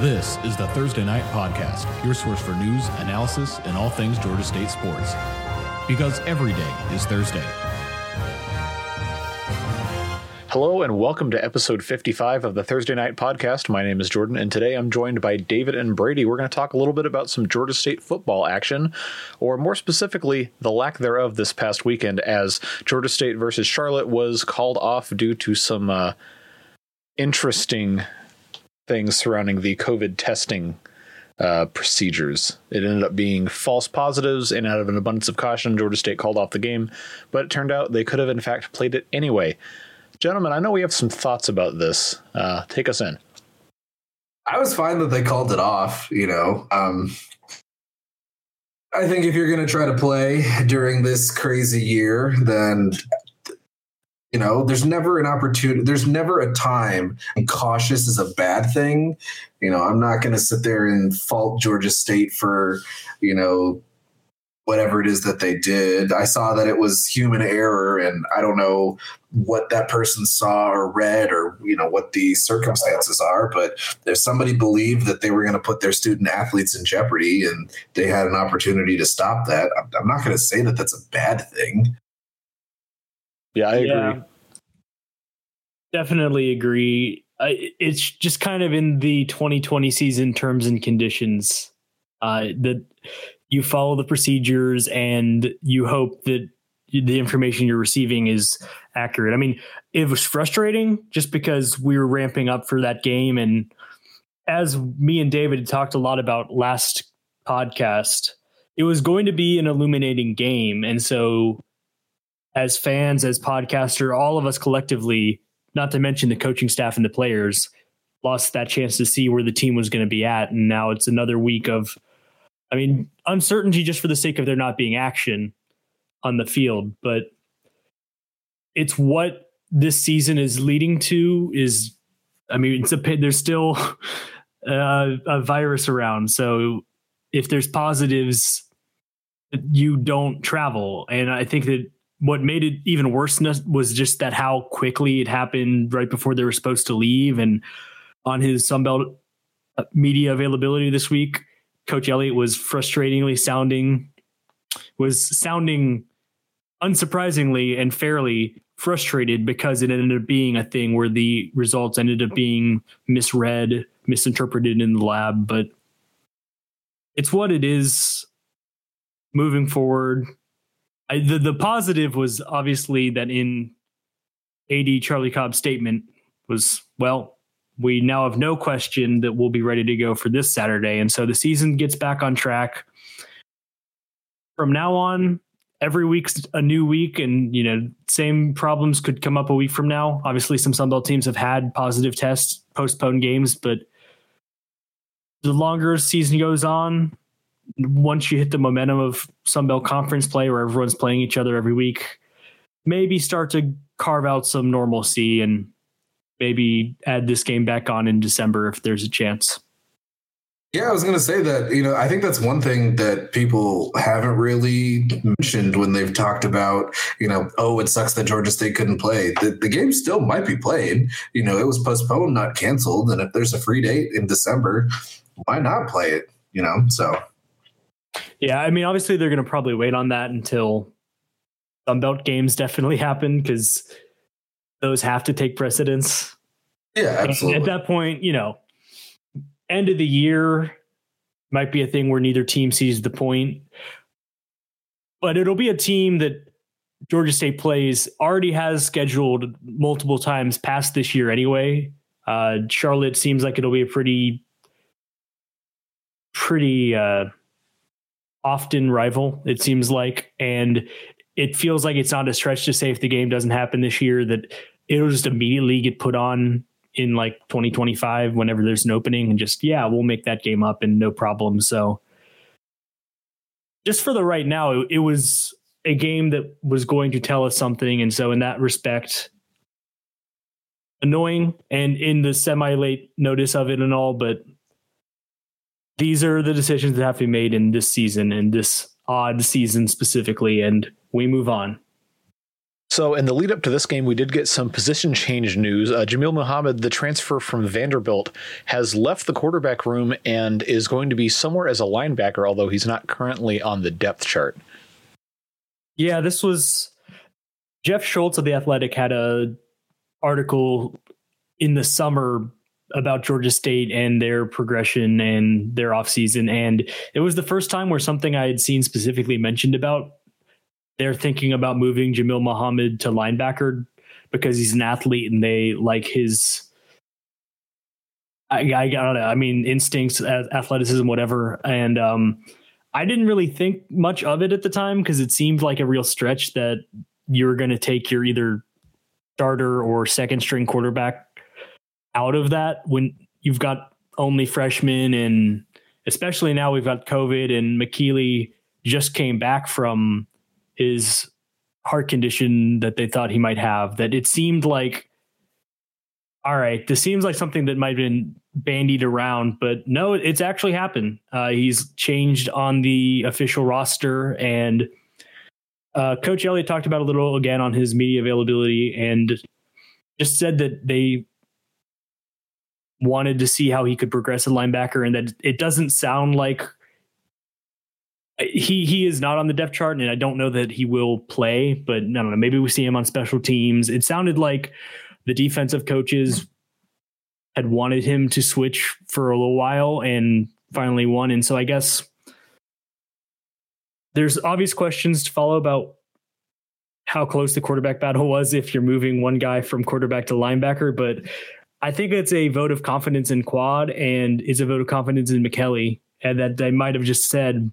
This is the Thursday Night Podcast, your source for news, analysis, and all things Georgia State sports. Because every day is Thursday. Hello and welcome to episode 55 of the Thursday Night Podcast. My name is Jordan, and today I'm joined by David and Brady. We're going to talk a little bit about some Georgia State football action, or more specifically, the lack thereof this past weekend, as Georgia State versus Charlotte was called off due to some uh, interesting things surrounding the COVID testing uh, procedures. It ended up being false positives, and out of an abundance of caution, Georgia State called off the game. But it turned out they could have, in fact, played it anyway. Gentlemen, I know we have some thoughts about this. Uh, take us in. I was fine that they called it off. You know, um, I think if you're going to try to play during this crazy year, then you know, there's never an opportunity, there's never a time, and cautious is a bad thing. You know, I'm not going to sit there and fault Georgia State for, you know, whatever it is that they did. I saw that it was human error, and I don't know what that person saw or read or you know what the circumstances are but if somebody believed that they were going to put their student athletes in jeopardy and they had an opportunity to stop that i'm not going to say that that's a bad thing yeah, I yeah, agree. Definitely agree. It's just kind of in the 2020 season terms and conditions uh, that you follow the procedures and you hope that the information you're receiving is accurate. I mean, it was frustrating just because we were ramping up for that game. And as me and David talked a lot about last podcast, it was going to be an illuminating game. And so as fans, as podcaster, all of us collectively, not to mention the coaching staff and the players, lost that chance to see where the team was going to be at. And now it's another week of, I mean, uncertainty just for the sake of there not being action on the field. But it's what this season is leading to is, I mean, it's a, there's still a, a virus around. So if there's positives, you don't travel. And I think that what made it even worse was just that how quickly it happened right before they were supposed to leave. And on his Sunbelt uh, media availability this week, Coach Elliott was frustratingly sounding was sounding unsurprisingly and fairly frustrated because it ended up being a thing where the results ended up being misread, misinterpreted in the lab. But it's what it is moving forward. I, the the positive was obviously that in AD Charlie Cobb's statement was well, we now have no question that we'll be ready to go for this Saturday, and so the season gets back on track. From now on, every week's a new week, and you know, same problems could come up a week from now. Obviously, some Sunbelt teams have had positive tests, postponed games, but the longer season goes on, once you hit the momentum of Sunbelt Conference play where everyone's playing each other every week, maybe start to carve out some normalcy and maybe add this game back on in December if there's a chance. Yeah, I was going to say that, you know, I think that's one thing that people haven't really mentioned when they've talked about, you know, oh, it sucks that Georgia State couldn't play. The, the game still might be played. You know, it was postponed, not canceled. And if there's a free date in December, why not play it? You know, so yeah, I mean, obviously they're going to probably wait on that until Sunbelt games definitely happen because those have to take precedence. Yeah, absolutely. At that point, you know, end of the year might be a thing where neither team sees the point, but it'll be a team that Georgia State plays already has scheduled multiple times past this year anyway. Uh, Charlotte seems like it'll be a pretty, pretty. Uh, often rival, it seems like. And it feels like it's not a stretch to say if the game doesn't happen this year that it'll just immediately get put on in like 2025 whenever there's an opening and just, yeah, we'll make that game up and no problem. So just for the right now, it, it was a game that was going to tell us something. And so in that respect, annoying and in the semi late notice of it and all, but these are the decisions that have to be made in this season and this odd season specifically, and we move on. So, in the lead up to this game, we did get some position change news. Uh, Jamil Muhammad, the transfer from Vanderbilt, has left the quarterback room and is going to be somewhere as a linebacker, although he's not currently on the depth chart. Yeah, this was Jeff Schultz of the Athletic had a article in the summer about Georgia State and their progression and their offseason. And it was the first time where something I had seen specifically mentioned about they're thinking about moving Jamil Muhammad to linebacker because he's an athlete and they like his I, I, don't know. I mean, instincts, athleticism, whatever. And um, I didn't really think much of it at the time because it seemed like a real stretch that you're going to take your either starter or second string quarterback out of that when you've got only freshmen and especially now we've got COVID and Mikele just came back from his heart condition that they thought he might have that it seemed like all right this seems like something that might have been bandied around but no it's actually happened. Uh, he's changed on the official roster and uh, coach elliott talked about a little again on his media availability and just said that they wanted to see how he could progress at linebacker and that it doesn't sound like he he is not on the depth chart, and I don't know that he will play. But I don't know. Maybe we see him on special teams. It sounded like the defensive coaches had wanted him to switch for a little while and finally won. And so I guess there's obvious questions to follow about how close the quarterback battle was if you're moving one guy from quarterback to linebacker. But I think it's a vote of confidence in Quad and it's a vote of confidence in Mikele. And that they might have just said,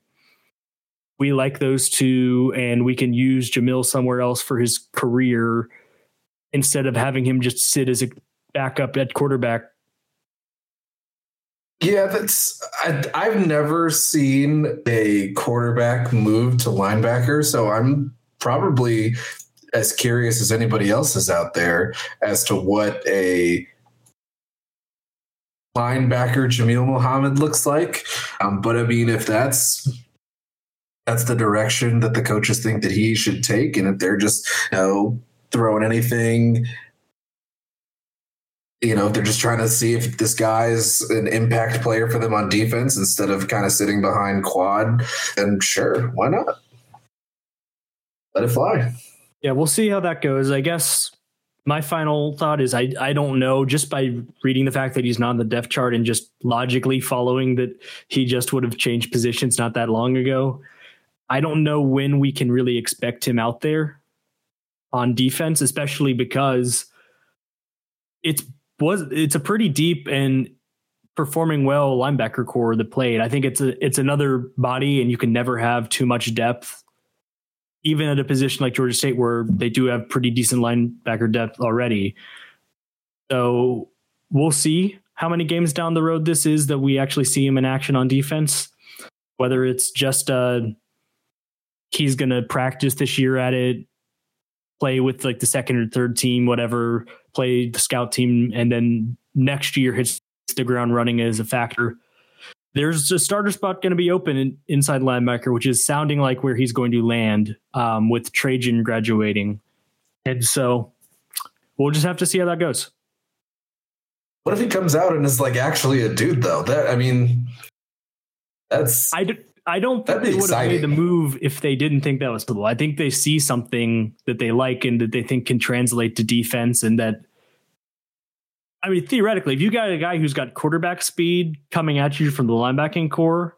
we like those two and we can use Jamil somewhere else for his career instead of having him just sit as a backup at quarterback. Yeah, that's I, I've never seen a quarterback move to linebacker, so I'm probably as curious as anybody else is out there as to what a linebacker Jamil Muhammad looks like. Um, but I mean, if that's that's the direction that the coaches think that he should take. And if they're just, you know, throwing anything, you know, if they're just trying to see if this guy is an impact player for them on defense instead of kind of sitting behind quad, then sure, why not? Let it fly. Yeah, we'll see how that goes. I guess my final thought is I I don't know just by reading the fact that he's not on the depth chart and just logically following that he just would have changed positions not that long ago. I don't know when we can really expect him out there on defense, especially because it's was it's a pretty deep and performing well linebacker corps that played. I think it's a it's another body, and you can never have too much depth, even at a position like Georgia State where they do have pretty decent linebacker depth already. So we'll see how many games down the road this is that we actually see him in action on defense. Whether it's just a he's going to practice this year at it, play with like the second or third team, whatever, play the scout team, and then next year hits the ground running as a factor. There's a starter spot going to be open in, inside linebacker, which is sounding like where he's going to land um, with Trajan graduating. And so we'll just have to see how that goes. What if he comes out and is like actually a dude though? That I mean, that's I, d- I don't think they would have made the move if they didn't think that was possible. I think they see something that they like and that they think can translate to defense, and that. I mean, theoretically, if you got a guy who's got quarterback speed coming at you from the linebacking corps,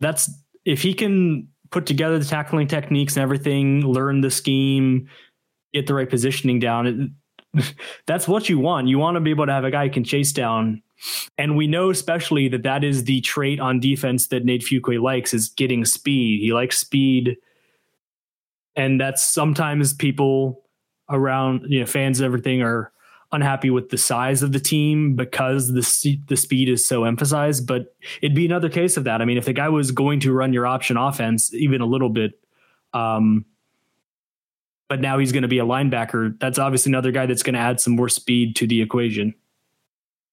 that's if he can put together the tackling techniques and everything, learn the scheme, get the right positioning down. It, that's what you want. You want to be able to have a guy who can chase down and we know especially that that is the trait on defense that Nate Fuqua likes is getting speed. He likes speed. And that's sometimes people around, you know, fans and everything are unhappy with the size of the team because the the speed is so emphasized. But it'd be another case of that. I mean, if the guy was going to run your option offense even a little bit, um, but now he's going to be a linebacker, that's obviously another guy that's going to add some more speed to the equation.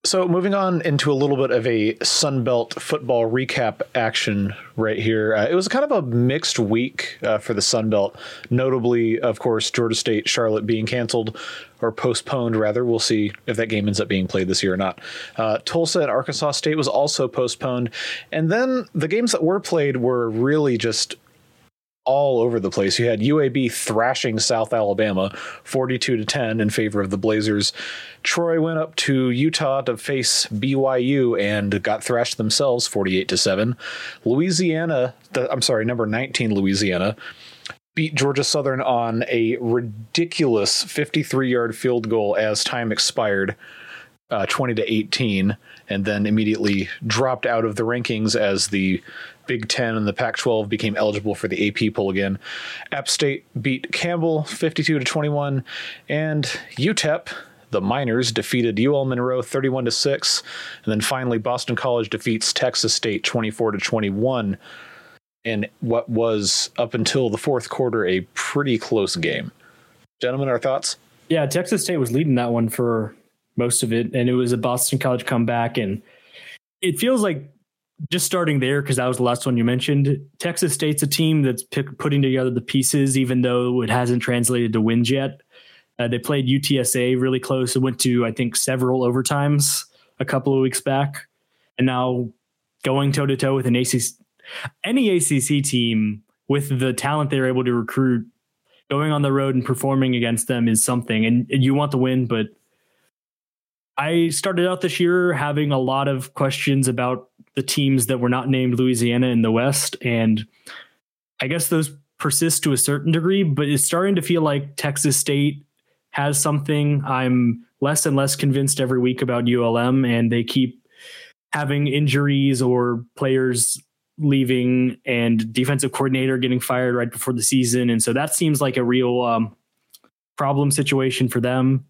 So, moving on into a little bit of a Sunbelt football recap action right here. Uh, it was kind of a mixed week uh, for the Sunbelt. Notably, of course, Georgia State Charlotte being canceled or postponed, rather. We'll see if that game ends up being played this year or not. Uh, Tulsa and Arkansas State was also postponed. And then the games that were played were really just all over the place. You had UAB thrashing South Alabama 42 to 10 in favor of the Blazers. Troy went up to Utah to face BYU and got thrashed themselves 48 to 7. Louisiana, I'm sorry, number 19 Louisiana beat Georgia Southern on a ridiculous 53-yard field goal as time expired. Uh, 20 to 18, and then immediately dropped out of the rankings as the Big Ten and the Pac 12 became eligible for the AP poll again. App State beat Campbell 52 to 21, and UTEP, the Miners, defeated UL Monroe 31 to 6, and then finally Boston College defeats Texas State 24 to 21 in what was up until the fourth quarter a pretty close game. Gentlemen, our thoughts? Yeah, Texas State was leading that one for most of it, and it was a Boston College comeback, and it feels like just starting there because that was the last one you mentioned. Texas State's a team that's putting together the pieces, even though it hasn't translated to wins yet. Uh, they played UTSA really close. It went to I think several overtimes a couple of weeks back, and now going toe to toe with an ACC, any ACC team with the talent they're able to recruit, going on the road and performing against them is something. And, you want to win, but I started out this year having a lot of questions about the teams that were not named Louisiana in the West. And I guess those persist to a certain degree, but it's starting to feel like Texas State has something. I'm less and less convinced every week about ULM, and they keep having injuries or players leaving and defensive coordinator getting fired right before the season. And so that seems like a real um, problem situation for them.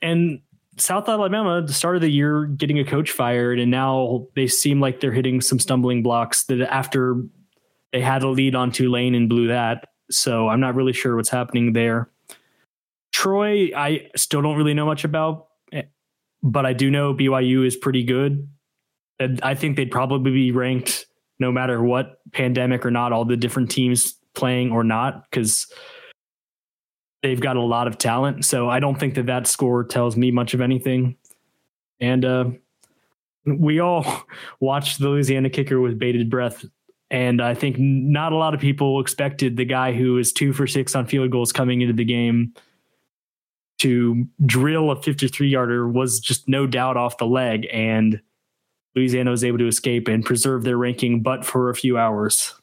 And South Alabama, the start of the year, getting a coach fired, and now they seem like they're hitting some stumbling blocks that after they had a lead on Tulane and blew that. So I'm not really sure what's happening there. Troy, I still don't really know much about, eh, but I do know BYU is pretty good. And I think they'd probably be ranked no matter what, pandemic or not, all the different teams playing or not, because they've got a lot of talent. So I don't think that that score tells me much of anything. And uh, we all watched the Louisiana kicker with bated breath. And I think not a lot of people expected the guy who was two for six on field goals coming into the game to drill a 53 yarder was just no doubt off the leg. And Louisiana was able to escape and preserve their ranking, but for a few hours.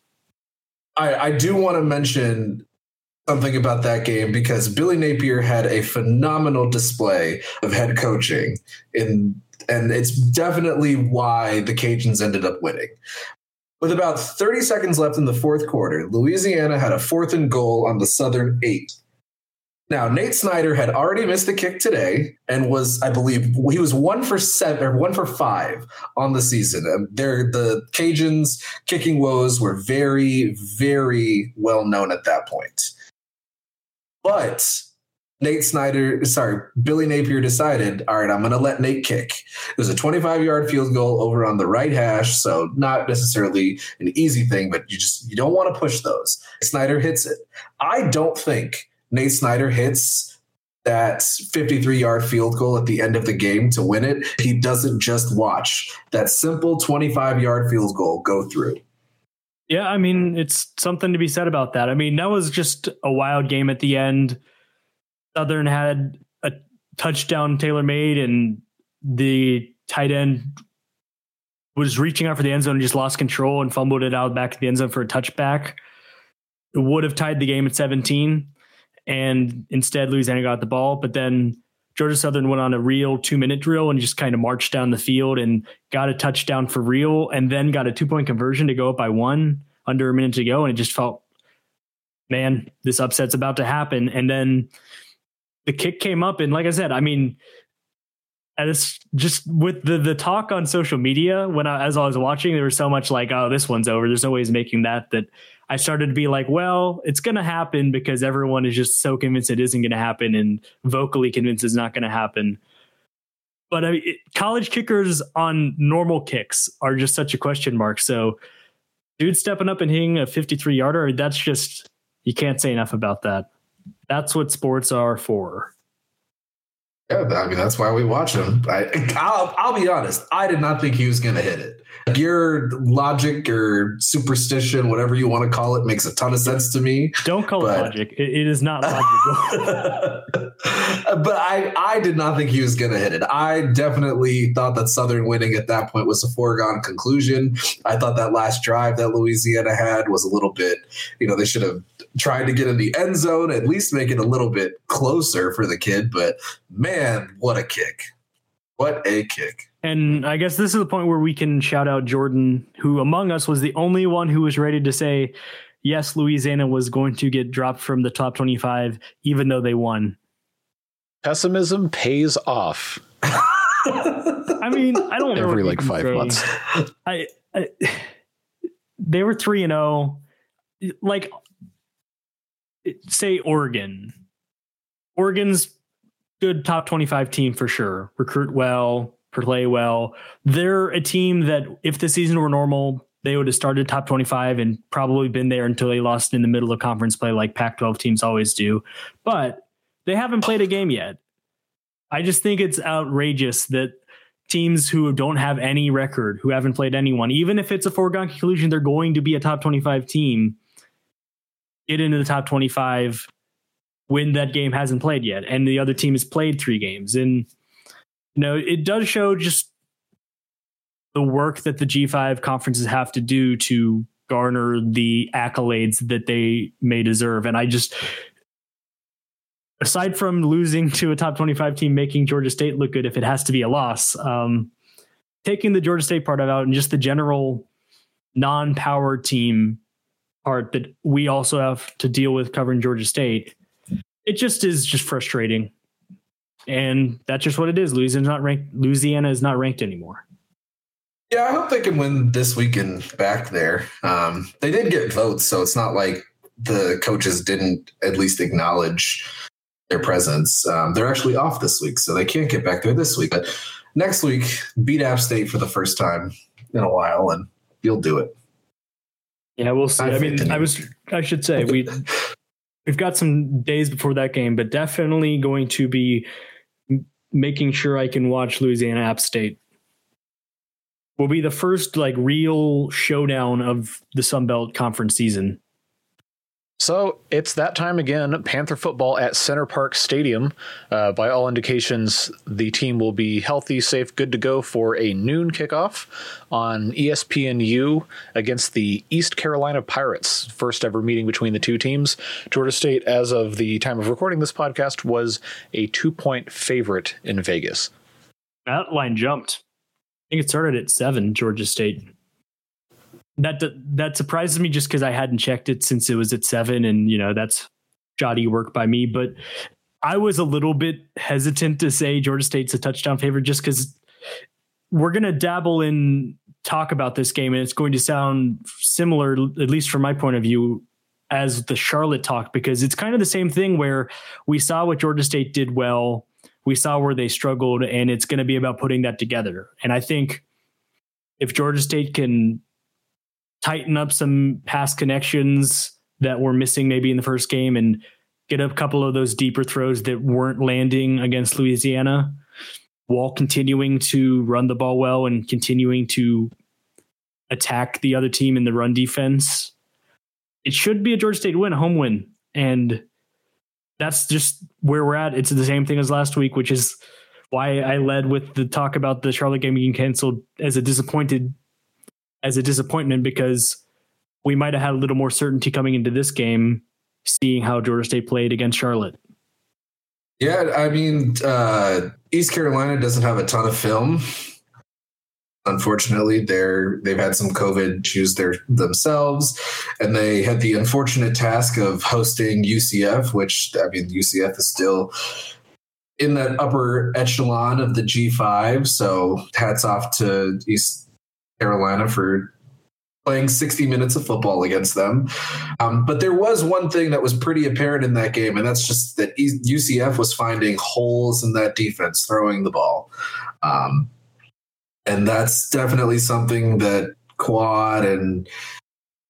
I, I do want to mention something about that game because Billy Napier had a phenomenal display of head coaching in and it's definitely why the Cajuns ended up winning. With about 30 seconds left in the fourth quarter, Louisiana had a fourth and goal on the Southern 8. Now, Nate Snyder had already missed the kick today and was, I believe, he was one for seven or one for five on the season. Um, the Cajuns' kicking woes were very, very well known at that point. But Nate Snyder, sorry, Billy Napier decided, all right, I'm going to let Nate kick. It was a 25 yard field goal over on the right hash, so not necessarily an easy thing, but you just you don't want to push those. Snyder hits it. I don't think Nate Snyder hits that 53 yard field goal at the end of the game to win it. He doesn't just watch that simple 25 yard field goal go through. Yeah, I mean, it's something to be said about that. I mean, that was just a wild game at the end. Southern had a touchdown tailor made, and the tight end was reaching out for the end zone and just lost control and fumbled it out back to the end zone for a touchback. It would have tied the game at 17, and instead Louisiana got the ball. But then Georgia Southern went on a real two minute drill and just kind of marched down the field and got a touchdown for real and then got a two point conversion to go up by one under a minute to go. And it just felt, man, this upset's about to happen. And then the kick came up. And like I said, I mean, and it's just with the the talk on social media when I, as I was watching, there was so much like, oh, this one's over. There's no ways making that that I started to be like, well, it's going to happen because everyone is just so convinced it isn't going to happen and vocally convinced it's not going to happen. but I mean, it, college kickers on normal kicks are just such a question mark. So, dude stepping up and hitting a 53 yarder, that's just, you can't say enough about that. That's what sports are for. Yeah, I mean that's why we watch him. I, I'll, I'll be honest. I did not think he was going to hit it. Your logic or superstition, whatever you want to call it, makes a ton of sense to me. Don't call but, it logic. It, it is not logical. but I, I did not think he was going to hit it. I definitely thought that Southern winning at that point was a foregone conclusion. I thought that last drive that Louisiana had was a little bit, you know, they should have tried to get in the end zone, at least make it a little bit closer for the kid. But man, what a kick! What a kick! And I guess this is the point where we can shout out Jordan, who among us was the only one who was ready to say, yes, Louisiana was going to get dropped from the top 25, even though they won. Pessimism pays off. I mean, I don't every like five say. months. I, I, they were three and zero. Oh. Like say Oregon. Oregon's good top 25 team for sure. Recruit well, play well. They're a team that if the season were normal, they would have started top 25 and probably been there until they lost in the middle of conference play like Pac 12 teams always do. But they haven't played a game yet. I just think it's outrageous that teams who don't have any record, who haven't played anyone, even if it's a foregone conclusion, they're going to be a top 25 team get into the top 25 when that game hasn't played yet and the other team has played three games and you know it does show just the work that the G5 conferences have to do to garner the accolades that they may deserve and I just aside from losing to a top 25 team making Georgia State look good if it has to be a loss um, taking the Georgia State part out and just the general non-power team part that we also have to deal with covering Georgia State. It just is just frustrating. And that's just what it is. Louisiana's not ranked Louisiana is not ranked anymore. Yeah, I hope they can win this weekend back there. Um, they did get votes, so it's not like the coaches didn't at least acknowledge their presence. Um, they're actually off this week, so they can't get back there this week. But next week, beat App State for the first time in a while, and you'll do it. Yeah, we'll see. I, I mean, I was I should say we we've got some days before that game, but definitely going to be making sure I can watch Louisiana App State. Will be the first like real showdown of the Sun Belt Conference season. So it's that time again. Panther football at Center Parc Stadium. Uh, by all indications, the team will be healthy, safe, good to go for a noon kickoff on ESPNU against the East Carolina Pirates. First ever meeting between the two teams. Georgia State, as of the time of recording this podcast, was a two point favorite in Vegas. That line jumped. I think it started at seven, Georgia State that that surprises me just because I hadn't checked it since it was at seven, and you know that's shoddy work by me. But I was a little bit hesitant to say Georgia State's a touchdown favorite just because we're gonna dabble in talk about this game, and it's going to sound similar, at least from my point of view, as the Charlotte talk because it's kind of the same thing where we saw what Georgia State did well, we saw where they struggled, and it's going to be about putting that together. And I think if Georgia State can tighten up some pass connections that were missing maybe in the first game and get a couple of those deeper throws that weren't landing against Louisiana while continuing to run the ball well and continuing to attack the other team in the run defense. It should be a Georgia State win, a home win. And that's just where we're at. It's the same thing as last week, which is why I led with the talk about the Charlotte game being canceled as a disappointed as a disappointment because we might have had a little more certainty coming into this game, seeing how Georgia State played against Charlotte. Yeah, I mean, uh, East Carolina doesn't have a ton of film. Unfortunately, they're they've had some COVID issues there themselves, and they had the unfortunate task of hosting UCF, which I mean, UCF is still in that upper echelon of the G5. So hats off to East Carolina for playing 60 minutes of football against them. Um, but there was one thing that was pretty apparent in that game, and that's just that UCF was finding holes in that defense throwing the ball. Um, and that's definitely something that Quad and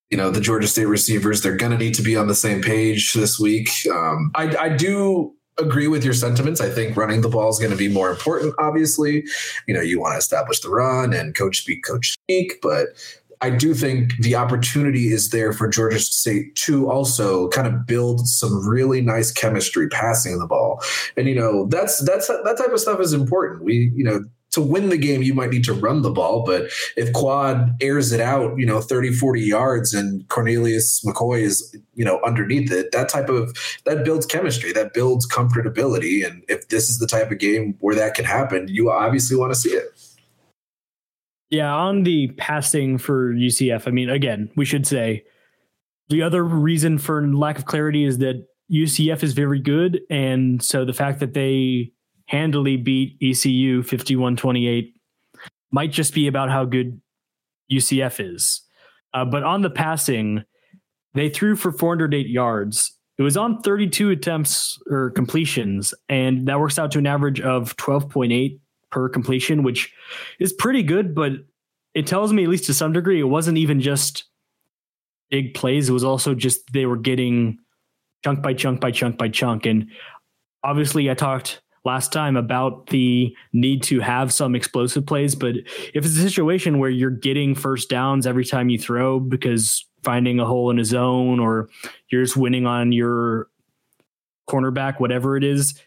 you know the Georgia State receivers they're going to need to be on the same page this week. Um, I, I do agree with your sentiments. I think running the ball is going to be more important. Obviously, you know you want to establish the run and coach speak, coach speak, but I do think the opportunity is there for Georgia State to also kind of build some really nice chemistry passing the ball. And you know, that's that's that type of stuff is important. We, you know, to win the game, you might need to run the ball. But if Quad airs it out, you know, 30, 40 yards and Cornelius McCoy is, you know, underneath it, that type of that builds chemistry, that builds comfortability. And if this is the type of game where that can happen, you obviously want to see it. Yeah, on the passing for UCF, I mean, again, we should say the other reason for lack of clarity is that UCF is very good. And so the fact that they handily beat ECU 51 28 might just be about how good UCF is. Uh, but on the passing, they threw for 408 yards. It was on 32 attempts or completions, and that works out to an average of 12.8 per completion, which is pretty good, but it tells me, at least to some degree, it wasn't even just big plays. It was also just they were getting chunk by chunk by chunk by chunk. And obviously, I talked last time about the need to have some explosive plays, but if it's a situation where you're getting first downs every time you throw because finding a hole in a zone or you're just winning on your cornerback, whatever it is,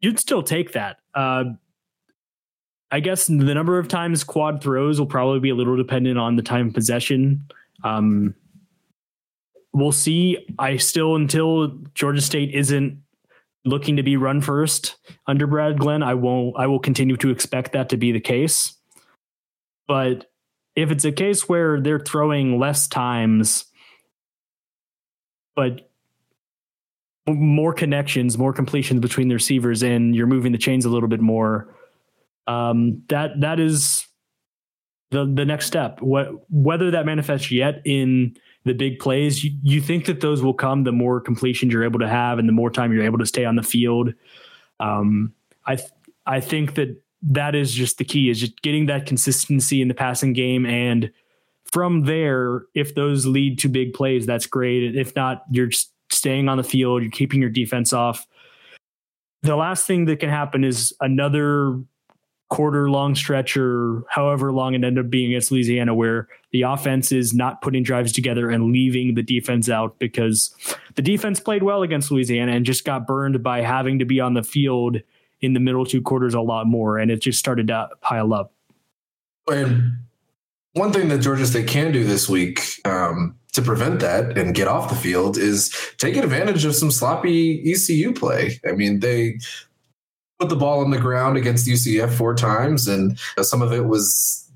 you'd still take that. Uh, I guess the number of times quad throws will probably be a little dependent on the time of possession. Um, we'll see. I still, until Georgia State isn't looking to be run first under Brad Glenn, I won't. I will continue to expect that to be the case. But if it's a case where they're throwing less times, but more connections, more completions between the receivers, and you're moving the chains a little bit more, um, that that is the the next step. What whether that manifests yet in the big plays, you, you think that those will come the more completions you're able to have and the more time you're able to stay on the field. Um, I th- I think that that is just the key is just getting that consistency in the passing game. And from there if those lead to big plays that's great. If not you're staying on the field you're keeping your defense off. The last thing that can happen is another quarter long stretch or however long it ended up being against Louisiana, where the offense is not putting drives together and leaving the defense out because the defense played well against Louisiana and just got burned by having to be on the field in the middle two quarters a lot more. And it just started to pile up. And one thing that Georgia State can do this week um, to prevent that and get off the field is take advantage of some sloppy ECU play. I mean, they put the ball on the ground against UCF four times, and you know, some of it was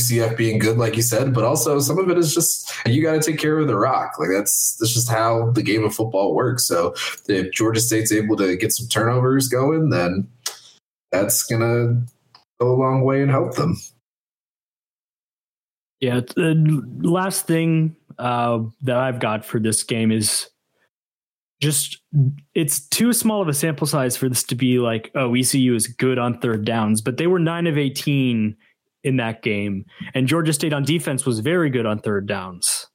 UCF being good, like you said, but also some of it is just you got to take care of the rock. Like that's that's just how the game of football works. So if Georgia State's able to get some turnovers going, then that's gonna go a long way and help them. Yeah. The last thing uh, that I've got for this game is just it's too small of a sample size for this to be like, oh, ECU is good on third downs, but they were nine of 18 in that game. And Georgia State on defense was very good on third downs.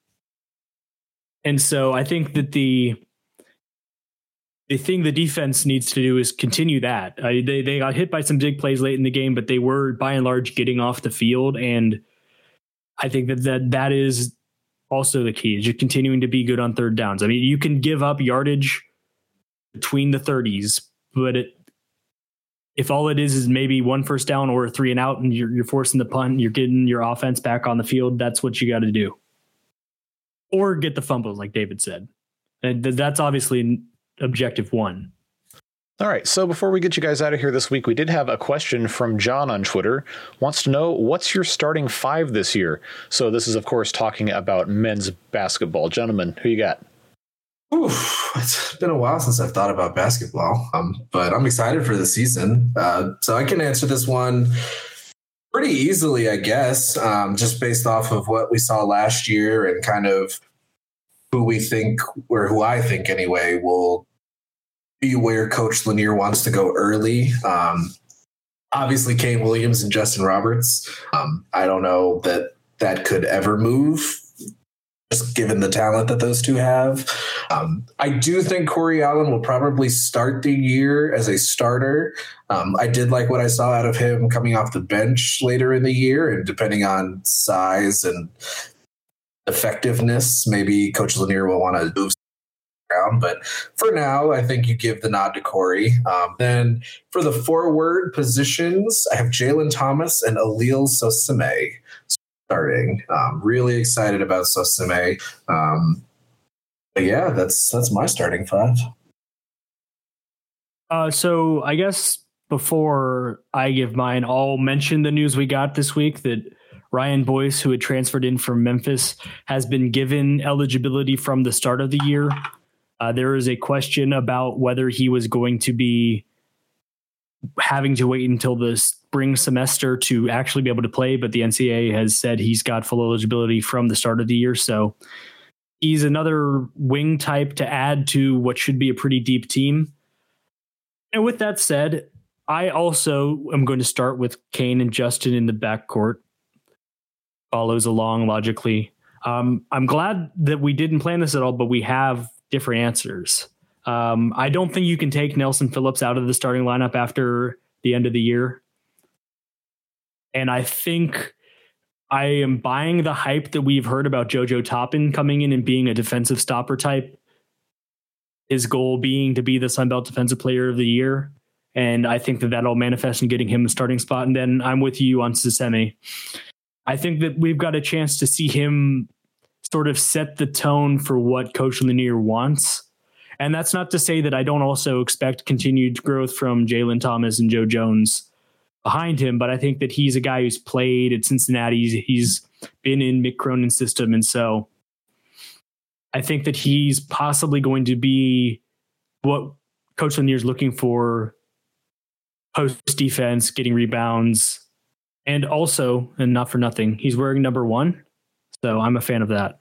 And so I think that the the thing the defense needs to do is continue that. Uh, they they got hit by some big plays late in the game, but they were by and large getting off the field, and I think that that that is also the key is you're continuing to be good on third downs. I mean, you can give up yardage between the 30s, but it, if all it is is maybe one first down or a three and out, and you're, you're forcing the punt, you're getting your offense back on the field. That's what you got to do, or get the fumbles, like David said, and that's obviously objective one. All right. So before we get you guys out of here this week, we did have a question from John on Twitter. Wants to know what's your starting five this year? So this is, of course, talking about men's basketball. Gentlemen, who you got? Oof, it's been a while since I've thought about basketball, um, but I'm excited for the season. Uh, so I can answer this one. Pretty easily, I guess, um, just based off of what we saw last year and kind of who we think, or who I think anyway, will be where Coach Lanier wants to go early. Um, obviously, Kane Williams and Justin Roberts. Um, I don't know that that could ever move just given the talent that those two have. Um, I do think Corey Allen will probably start the year as a starter. Um, I did like what I saw out of him coming off the bench later in the year, and depending on size and effectiveness, maybe Coach Lanier will want to move around. But for now, I think you give the nod to Corey. Um, then for the forward positions, I have Jalen Thomas and Eliel Nsoseme starting. Um, really excited about Nsoseme. Um, but yeah, that's that's my starting five. Uh, so I guess before I give mine, I'll mention the news we got this week that Ryan Boyce, who had transferred in from Memphis, has been given eligibility from the start of the year. Uh, there is a question about whether he was going to be having to wait until the spring semester to actually be able to play, but the NCAA has said he's got full eligibility from the start of the year. So he's another wing type to add to what should be a pretty deep team. And with that said, I also am going to start with Kane and Justin in the backcourt. Follows along logically. Um, I'm glad that we didn't plan this at all, but we have different answers. Um, I don't think you can take Nelson Phillips out of the starting lineup after the end of the year. And I think I am buying the hype that we've heard about JoJo Toppin coming in and being a defensive stopper type. His goal being to be the Sun Belt Defensive Player of the Year. And I think that that'll manifest in getting him a starting spot. And then I'm with you on Nsoseme. I think that we've got a chance to see him sort of set the tone for what Coach Lanier wants and that's not to say that I don't also expect continued growth from Jalen Thomas and Joe Jones behind him, but I think that he's a guy who's played at Cincinnati. He's, he's been in Mick Cronin's system. And so I think that he's possibly going to be what Coach Lanier is looking for post defense, getting rebounds, and also, and not for nothing, he's wearing number one. So I'm a fan of that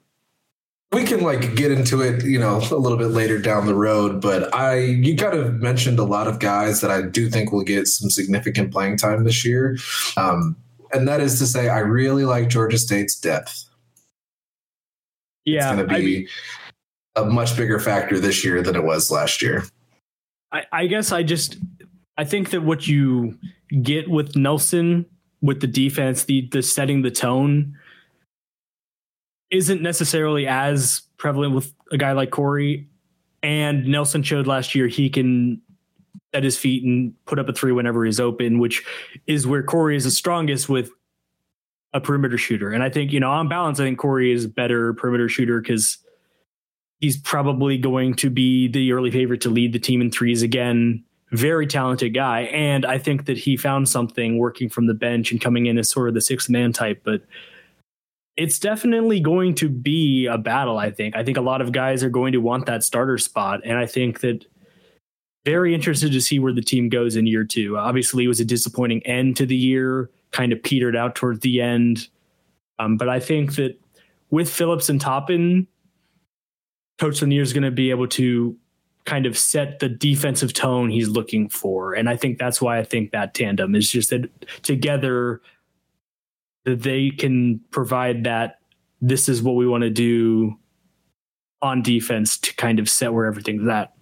we can like get into it, you know, a little bit later down the road. But I, you kind of mentioned a lot of guys that I do think will get some significant playing time this year, um, and that is to say, I really like Georgia State's depth. Yeah, it's going to be I a much bigger factor this year than it was last year. I, I guess I just I think that what you get with Nelson with the defense, the the setting the tone isn't necessarily as prevalent with a guy like Corey. And Nelson showed last year he can set his feet and put up a three whenever he's open, which is where Corey is the strongest with a perimeter shooter. And I think, you know, on balance, I think Corey is a better perimeter shooter because he's probably going to be the early favorite to lead the team in threes again. Very talented guy. And I think that he found something working from the bench and coming in as sort of the sixth man type. But it's definitely going to be a battle. I think. I think a lot of guys are going to want that starter spot, and I think that very interested to see where the team goes in year two. Obviously, it was a disappointing end to the year, kind of petered out towards the end. Um, but I think that with Phillips and Toppin, Coach Lanier is going to be able to kind of set the defensive tone he's looking for. And I think that's why I think that tandem is just that together that they can provide that this is what we want to do on defense to kind of set where everything's at.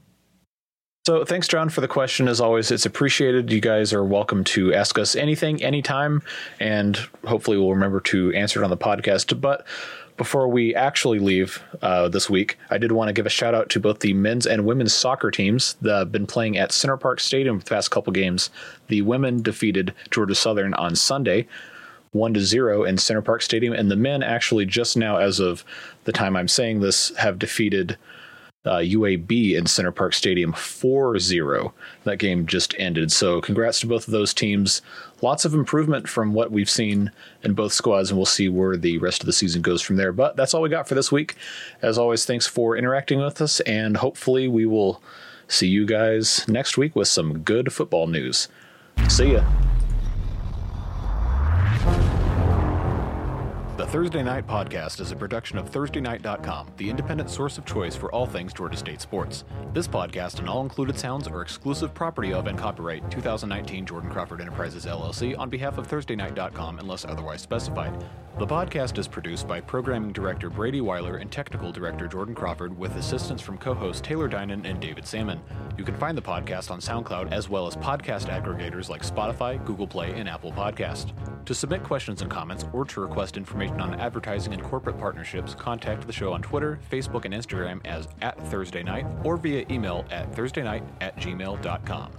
So thanks, John, for the question. As always, it's appreciated. You guys are welcome to ask us anything, anytime, and hopefully we'll remember to answer it on the podcast. But before we actually leave uh, this week, I did want to give a shout out to both the men's and women's soccer teams that have been playing at Center Parc Stadium for the past couple games. The women defeated Georgia Southern on Sunday one to zero in Center Parc Stadium, and the men actually just now, as of the time I'm saying this, have defeated uh, UAB in Center Parc Stadium 4-0. That game just ended. So congrats to both of those teams. Lots of improvement from what we've seen in both squads, and we'll see where the rest of the season goes from there. But that's all we got for this week. As always, thanks for interacting with us, and hopefully we will see you guys next week with some good football news. See ya. Thursday Night Podcast is a production of ThursdayNight.com, the independent source of choice for all things Georgia State sports. This podcast and all included sounds are exclusive property of and copyright 2019 Jordan Crawford Enterprises LLC on behalf of ThursdayNight.com unless otherwise specified. The podcast is produced by Programming Director Brady Weiler and Technical Director Jordan Crawford with assistance from co hosts Taylor Dinan and David Salmon. You can find the podcast on SoundCloud as well as podcast aggregators like Spotify, Google Play, and Apple Podcast. To submit questions and comments or to request information on advertising and corporate partnerships, contact the show on Twitter, Facebook, and Instagram as at Thursday Night or via email at thursdaynight at gmail.com.